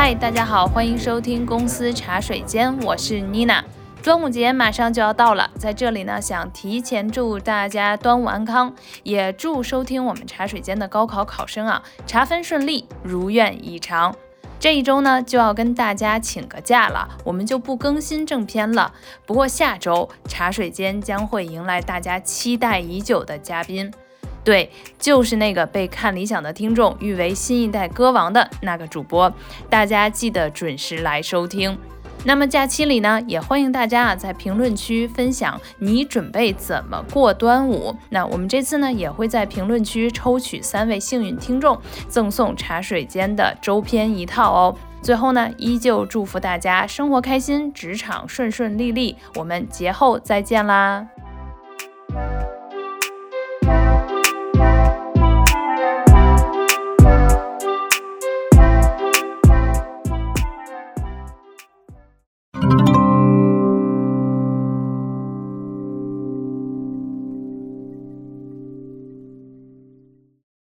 嗨，大家好，欢迎收听公司茶水间，我是妮娜。端午节马上就要到了，在这里呢，想提前祝大家端午安康，也祝收听我们茶水间的高考考生啊，查分顺利，如愿以偿。这一周呢，就要跟大家请个假了，我们就不更新正片了。不过下周茶水间将会迎来大家期待已久的嘉宾。对，就是那个被看理想的听众誉为新一代歌王的那个主播，大家记得准时来收听。那么假期里呢，也欢迎大家啊在评论区分享你准备怎么过端午。那我们这次呢，也会在评论区抽取三位幸运听众，赠送茶水间的周边一套哦。最后呢，依旧祝福大家生活开心，职场顺顺利利。我们节后再见啦！